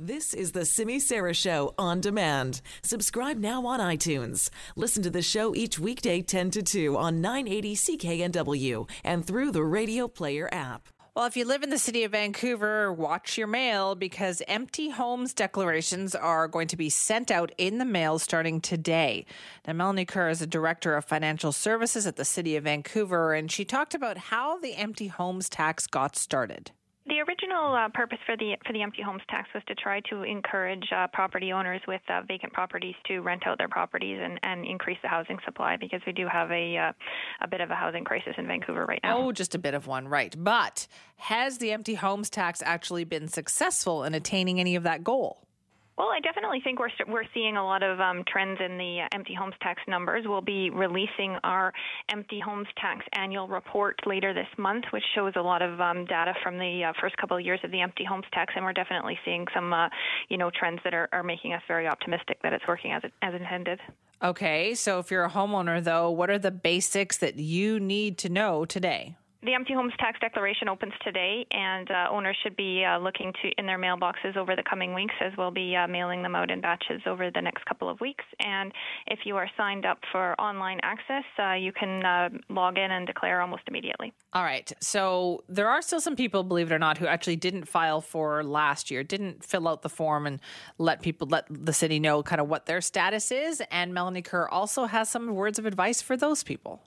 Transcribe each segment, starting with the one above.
This is the Simi Sara Show on demand. Subscribe now on iTunes. Listen to the show each weekday 10 to 2 on 980 CKNW and through the Radio Player app. Well, if you live in the city of Vancouver, watch your mail because empty homes declarations are going to be sent out in the mail starting today. Now, Melanie Kerr is a director of financial services at the city of Vancouver, and she talked about how the empty homes tax got started. The original uh, purpose for the for the empty homes tax was to try to encourage uh, property owners with uh, vacant properties to rent out their properties and, and increase the housing supply because we do have a uh, a bit of a housing crisis in Vancouver right now. Oh, just a bit of one, right? But has the empty homes tax actually been successful in attaining any of that goal? Well, I definitely think we're we're seeing a lot of um, trends in the uh, empty homes tax numbers. We'll be releasing our empty homes tax annual report later this month, which shows a lot of um, data from the uh, first couple of years of the empty homes tax, and we're definitely seeing some, uh, you know, trends that are, are making us very optimistic that it's working as it, as intended. Okay, so if you're a homeowner, though, what are the basics that you need to know today? The empty homes tax declaration opens today, and uh, owners should be uh, looking to in their mailboxes over the coming weeks, as we'll be uh, mailing them out in batches over the next couple of weeks. And if you are signed up for online access, uh, you can uh, log in and declare almost immediately. All right. So there are still some people, believe it or not, who actually didn't file for last year, didn't fill out the form and let people let the city know kind of what their status is. And Melanie Kerr also has some words of advice for those people.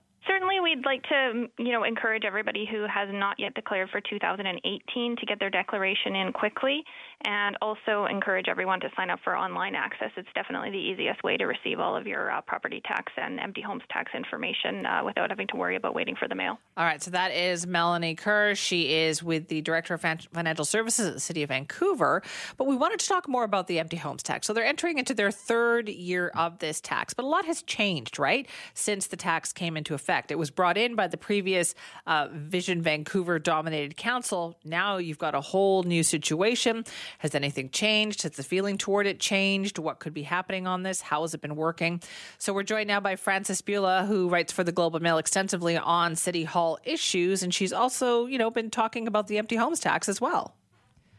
We'd like to, you know, encourage everybody who has not yet declared for 2018 to get their declaration in quickly, and also encourage everyone to sign up for online access. It's definitely the easiest way to receive all of your uh, property tax and empty homes tax information uh, without having to worry about waiting for the mail. All right, so that is Melanie Kerr. She is with the Director of Financial Services at the City of Vancouver. But we wanted to talk more about the empty homes tax. So they're entering into their third year of this tax, but a lot has changed, right, since the tax came into effect effect. It was brought in by the previous uh, Vision Vancouver dominated council. Now you've got a whole new situation. Has anything changed? Has the feeling toward it changed? What could be happening on this? How has it been working? So we're joined now by Frances Bula, who writes for the Globe and Mail extensively on City Hall issues. And she's also, you know, been talking about the empty homes tax as well.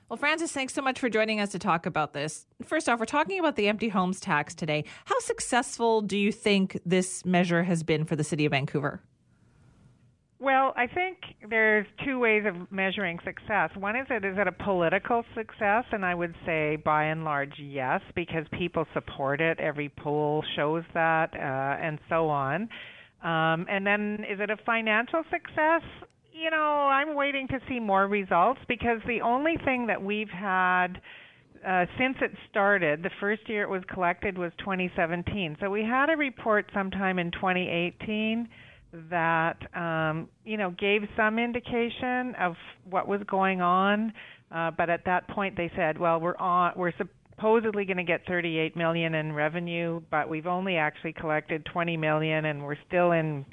Well, Frances, thanks so much for joining us to talk about this. First off, we're talking about the empty homes tax today. How successful do you think this measure has been for the city of Vancouver? Well, I think there's two ways of measuring success. One is it is it a political success, and I would say by and large yes, because people support it. Every poll shows that, uh, and so on. Um, and then is it a financial success? you know, I'm waiting to see more results because the only thing that we've had uh, since it started, the first year it was collected was 2017. So we had a report sometime in 2018 that um, you know gave some indication of what was going on, uh, but at that point they said, well, we're on, we're supposedly going to get 38 million in revenue, but we've only actually collected 20 million, and we're still in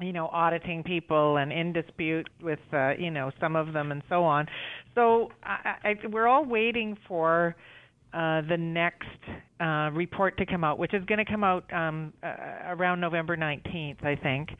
you know, auditing people and in dispute with, uh, you know, some of them and so on. So I, I, we're all waiting for uh, the next uh, report to come out, which is going to come out um, uh, around November 19th, I think.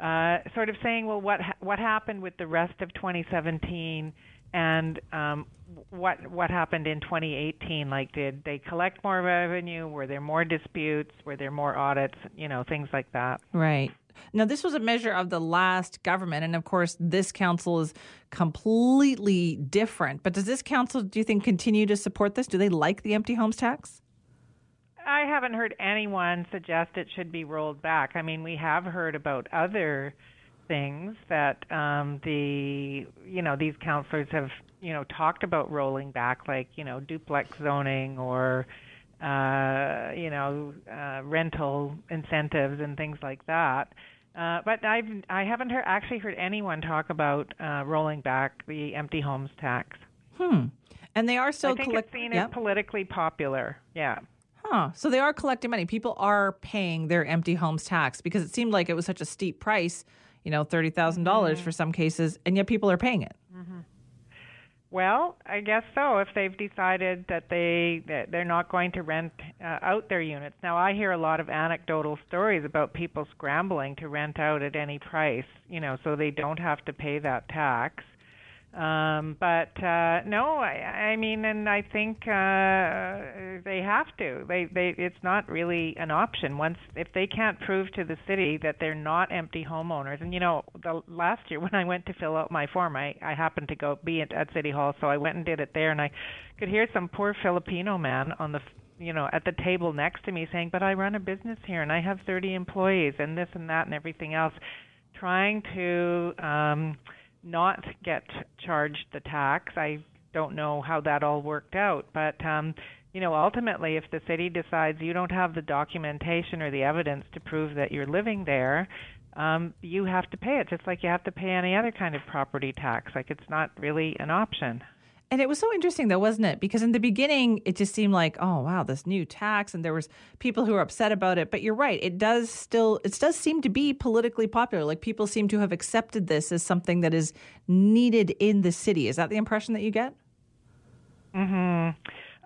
Uh, sort of saying, well, what ha- what happened with the rest of 2017, and um, what what happened in 2018? Like, did they collect more revenue? Were there more disputes? Were there more audits? You know, things like that. Right. Now, this was a measure of the last government, and of course, this council is completely different. But does this council, do you think, continue to support this? Do they like the empty homes tax? I haven't heard anyone suggest it should be rolled back. I mean, we have heard about other things that um, the you know these councillors have you know talked about rolling back, like you know duplex zoning or uh, you know, uh, rental incentives and things like that. Uh, but I've I haven't heard, actually heard anyone talk about uh, rolling back the empty homes tax. Hmm. And they are still I think collect- it's seen yep. as politically popular. Yeah. Huh. So they are collecting money. People are paying their empty homes tax because it seemed like it was such a steep price, you know, $30,000 mm-hmm. dollars for some cases, and yet people are paying it. Mm-hmm. Well, I guess so. If they've decided that they that they're not going to rent uh, out their units. Now, I hear a lot of anecdotal stories about people scrambling to rent out at any price, you know, so they don't have to pay that tax. Um, but uh, no, I, I mean, and I think uh, they have to. They, they, it's not really an option. Once if they can't prove to the city that they're not empty homeowners, and you know, the last year when I went to fill out my form, I, I happened to go be at, at City Hall, so I went and did it there, and I could hear some poor Filipino man on the you know at the table next to me saying but i run a business here and i have 30 employees and this and that and everything else trying to um not get charged the tax. I don't know how that all worked out, but um you know, ultimately if the city decides you don't have the documentation or the evidence to prove that you're living there, um you have to pay it just like you have to pay any other kind of property tax. Like it's not really an option. And it was so interesting though, wasn't it? Because in the beginning it just seemed like, oh wow, this new tax and there was people who were upset about it. But you're right, it does still it does seem to be politically popular. Like people seem to have accepted this as something that is needed in the city. Is that the impression that you get? Mhm.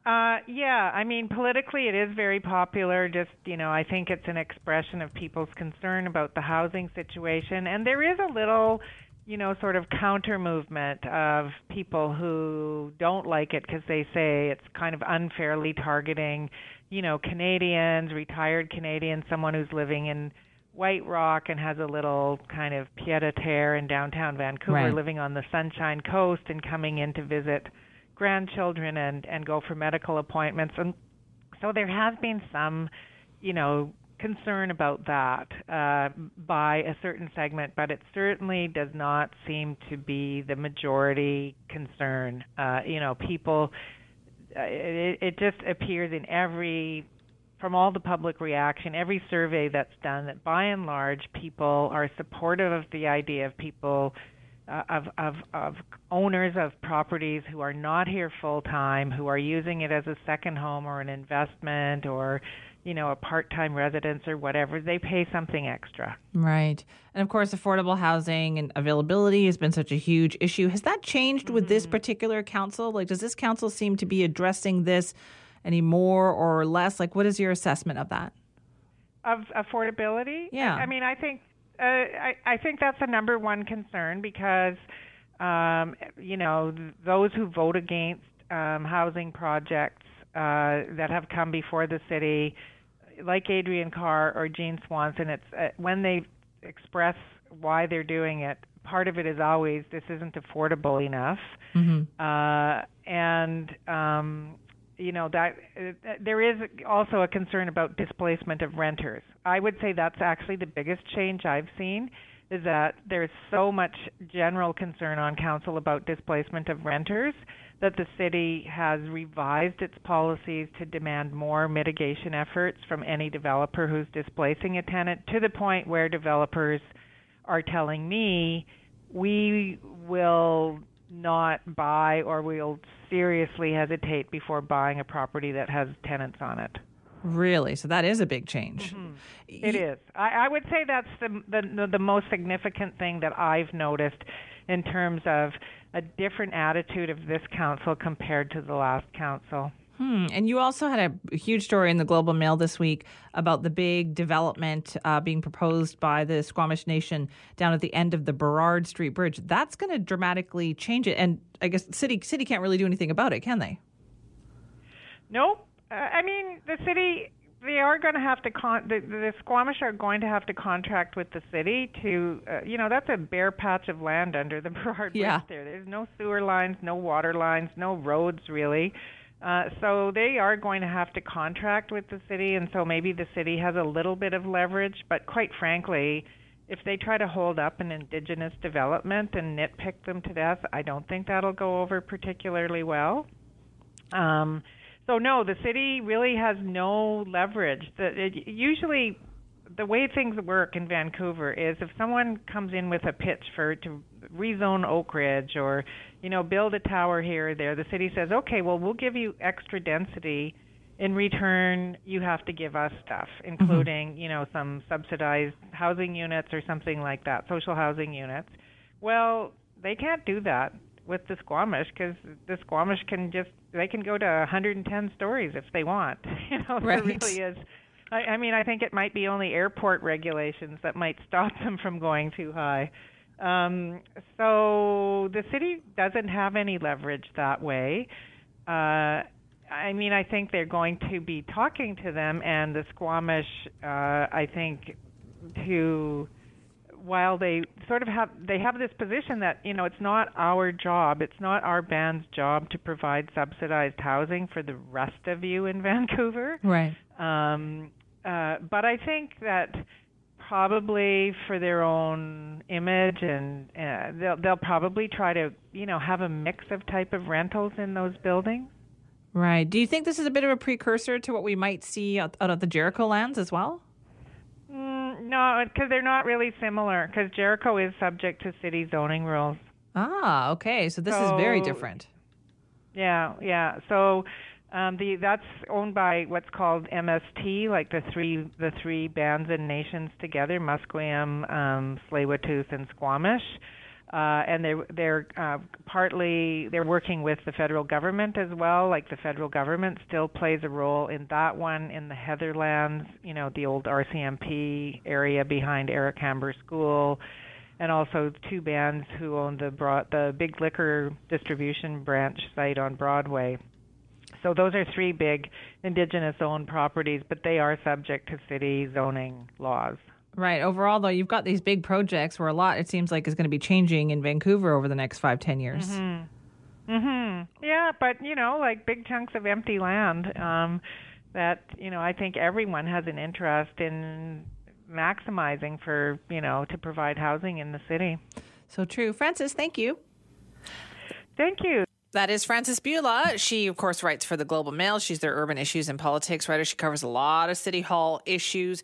Uh, yeah, I mean, politically, it is very popular. Just, you know, I think it's an expression of people's concern about the housing situation. And there is a little you know, sort of counter movement of people who don't like it because they say it's kind of unfairly targeting, you know, Canadians, retired Canadians, someone who's living in White Rock and has a little kind of pied a terre in downtown Vancouver, right. living on the Sunshine Coast and coming in to visit grandchildren and and go for medical appointments. And so there has been some, you know, concern about that uh, by a certain segment, but it certainly does not seem to be the majority concern. Uh, you know, people, uh, it, it just appears in every, from all the public reaction, every survey that's done, that by and large people are supportive of the idea of people. Uh, of, of of owners of properties who are not here full time, who are using it as a second home or an investment or you know, a part-time residence or whatever, they pay something extra. Right. And of course, affordable housing and availability has been such a huge issue. Has that changed with mm-hmm. this particular council? Like does this council seem to be addressing this any more or less? Like what is your assessment of that? Of affordability? Yeah. I, I mean, I think uh, I, I think that's the number one concern because um, you know, those who vote against um, housing projects uh, that have come before the city like Adriane Carr or Jean Swanson, it's uh, when they express why they're doing it. Part of it is always this isn't affordable enough, mm-hmm. uh, and um, you know that uh, there is also a concern about displacement of renters. I would say that's actually the biggest change I've seen is that there's so much general concern on council about displacement of renters that the city has revised its policies to demand more mitigation efforts from any developer who's displacing a tenant to the point where developers are telling me we will not buy or we'll seriously hesitate before buying a property that has tenants on it. Really? So that is a big change. Mm-hmm. It is. I, I would say that's the, the the most significant thing that I've noticed in terms of a different attitude of this council compared to the last council. Hmm. And you also had a huge story in the Globe and Mail this week about the big development uh, being proposed by the Squamish Nation down at the end of the Burrard Street Bridge. That's going to dramatically change it. And I guess city city can't really do anything about it, can they? No. Uh, I mean, the city they are going to have to con the, the Squamish are going to have to contract with the city to uh, you know that's a bare patch of land under the Burrard yeah. Bridge there. There's no sewer lines, no water lines, no roads really. Uh, so they are going to have to contract with the city, and so maybe the city has a little bit of leverage. But quite frankly, if they try to hold up an indigenous development and nitpick them to death, I don't think that'll go over particularly well. Um, so no, the city really has no leverage. That usually the way things work in Vancouver is if someone comes in with a pitch for to rezone Oakridge or you know build a tower here or there, the city says, okay, well we'll give you extra density. In return, you have to give us stuff, mm-hmm. including mm-hmm. you know some subsidized housing units or something like that, social housing units. Well, they can't do that with the Squamish because the Squamish can just they can go to 110 stories if they want. You know, right. there really is. I, I mean, I think it might be only airport regulations that might stop them from going too high. Um, so the city doesn't have any leverage that way. Uh, I mean, I think they're going to be talking to them, and the Squamish, uh, I think, to while they sort of have they have this position that you know it's not our job, it's not our band's job to provide subsidized housing for the rest of you in Vancouver. Right. Um, uh, but I think that probably for their own image and uh, they'll they'll probably try to you know have a mix of type of rentals in those buildings. Right. Do you think this is a bit of a precursor to what we might see out, out of the Jericho lands as well? Mm, no, because they're not really similar. Because Jericho is subject to city zoning rules. Ah, okay. So this so, is very different. Yeah, yeah. So um, the that's owned by what's called MST, like the three the three bands and nations together: Musqueam, um, Tsleil-Waututh, and Squamish. Uh, and they're they're uh, partly they're working with the federal government as well. Like the federal government still plays a role in that one in the Heather Lands, you know, the old RCMP area behind Eric Hamber School, and also two bands who own the broad, the big liquor distribution branch site on Broadway. So those are three big indigenous owned properties, but they are subject to city zoning laws. Right. Overall, though, you've got these big projects where a lot, it seems like, is going to be changing in Vancouver over the next five, ten years. Mm-hmm. Mm-hmm. Yeah, but you know, like big chunks of empty land um, that you know, I think everyone has an interest in maximizing for you know to provide housing in the city. So true, Frances. Thank you. Thank you. That is Frances Bula. She, of course, writes for the Globe and Mail. She's their urban issues and politics writer. She covers a lot of City Hall issues.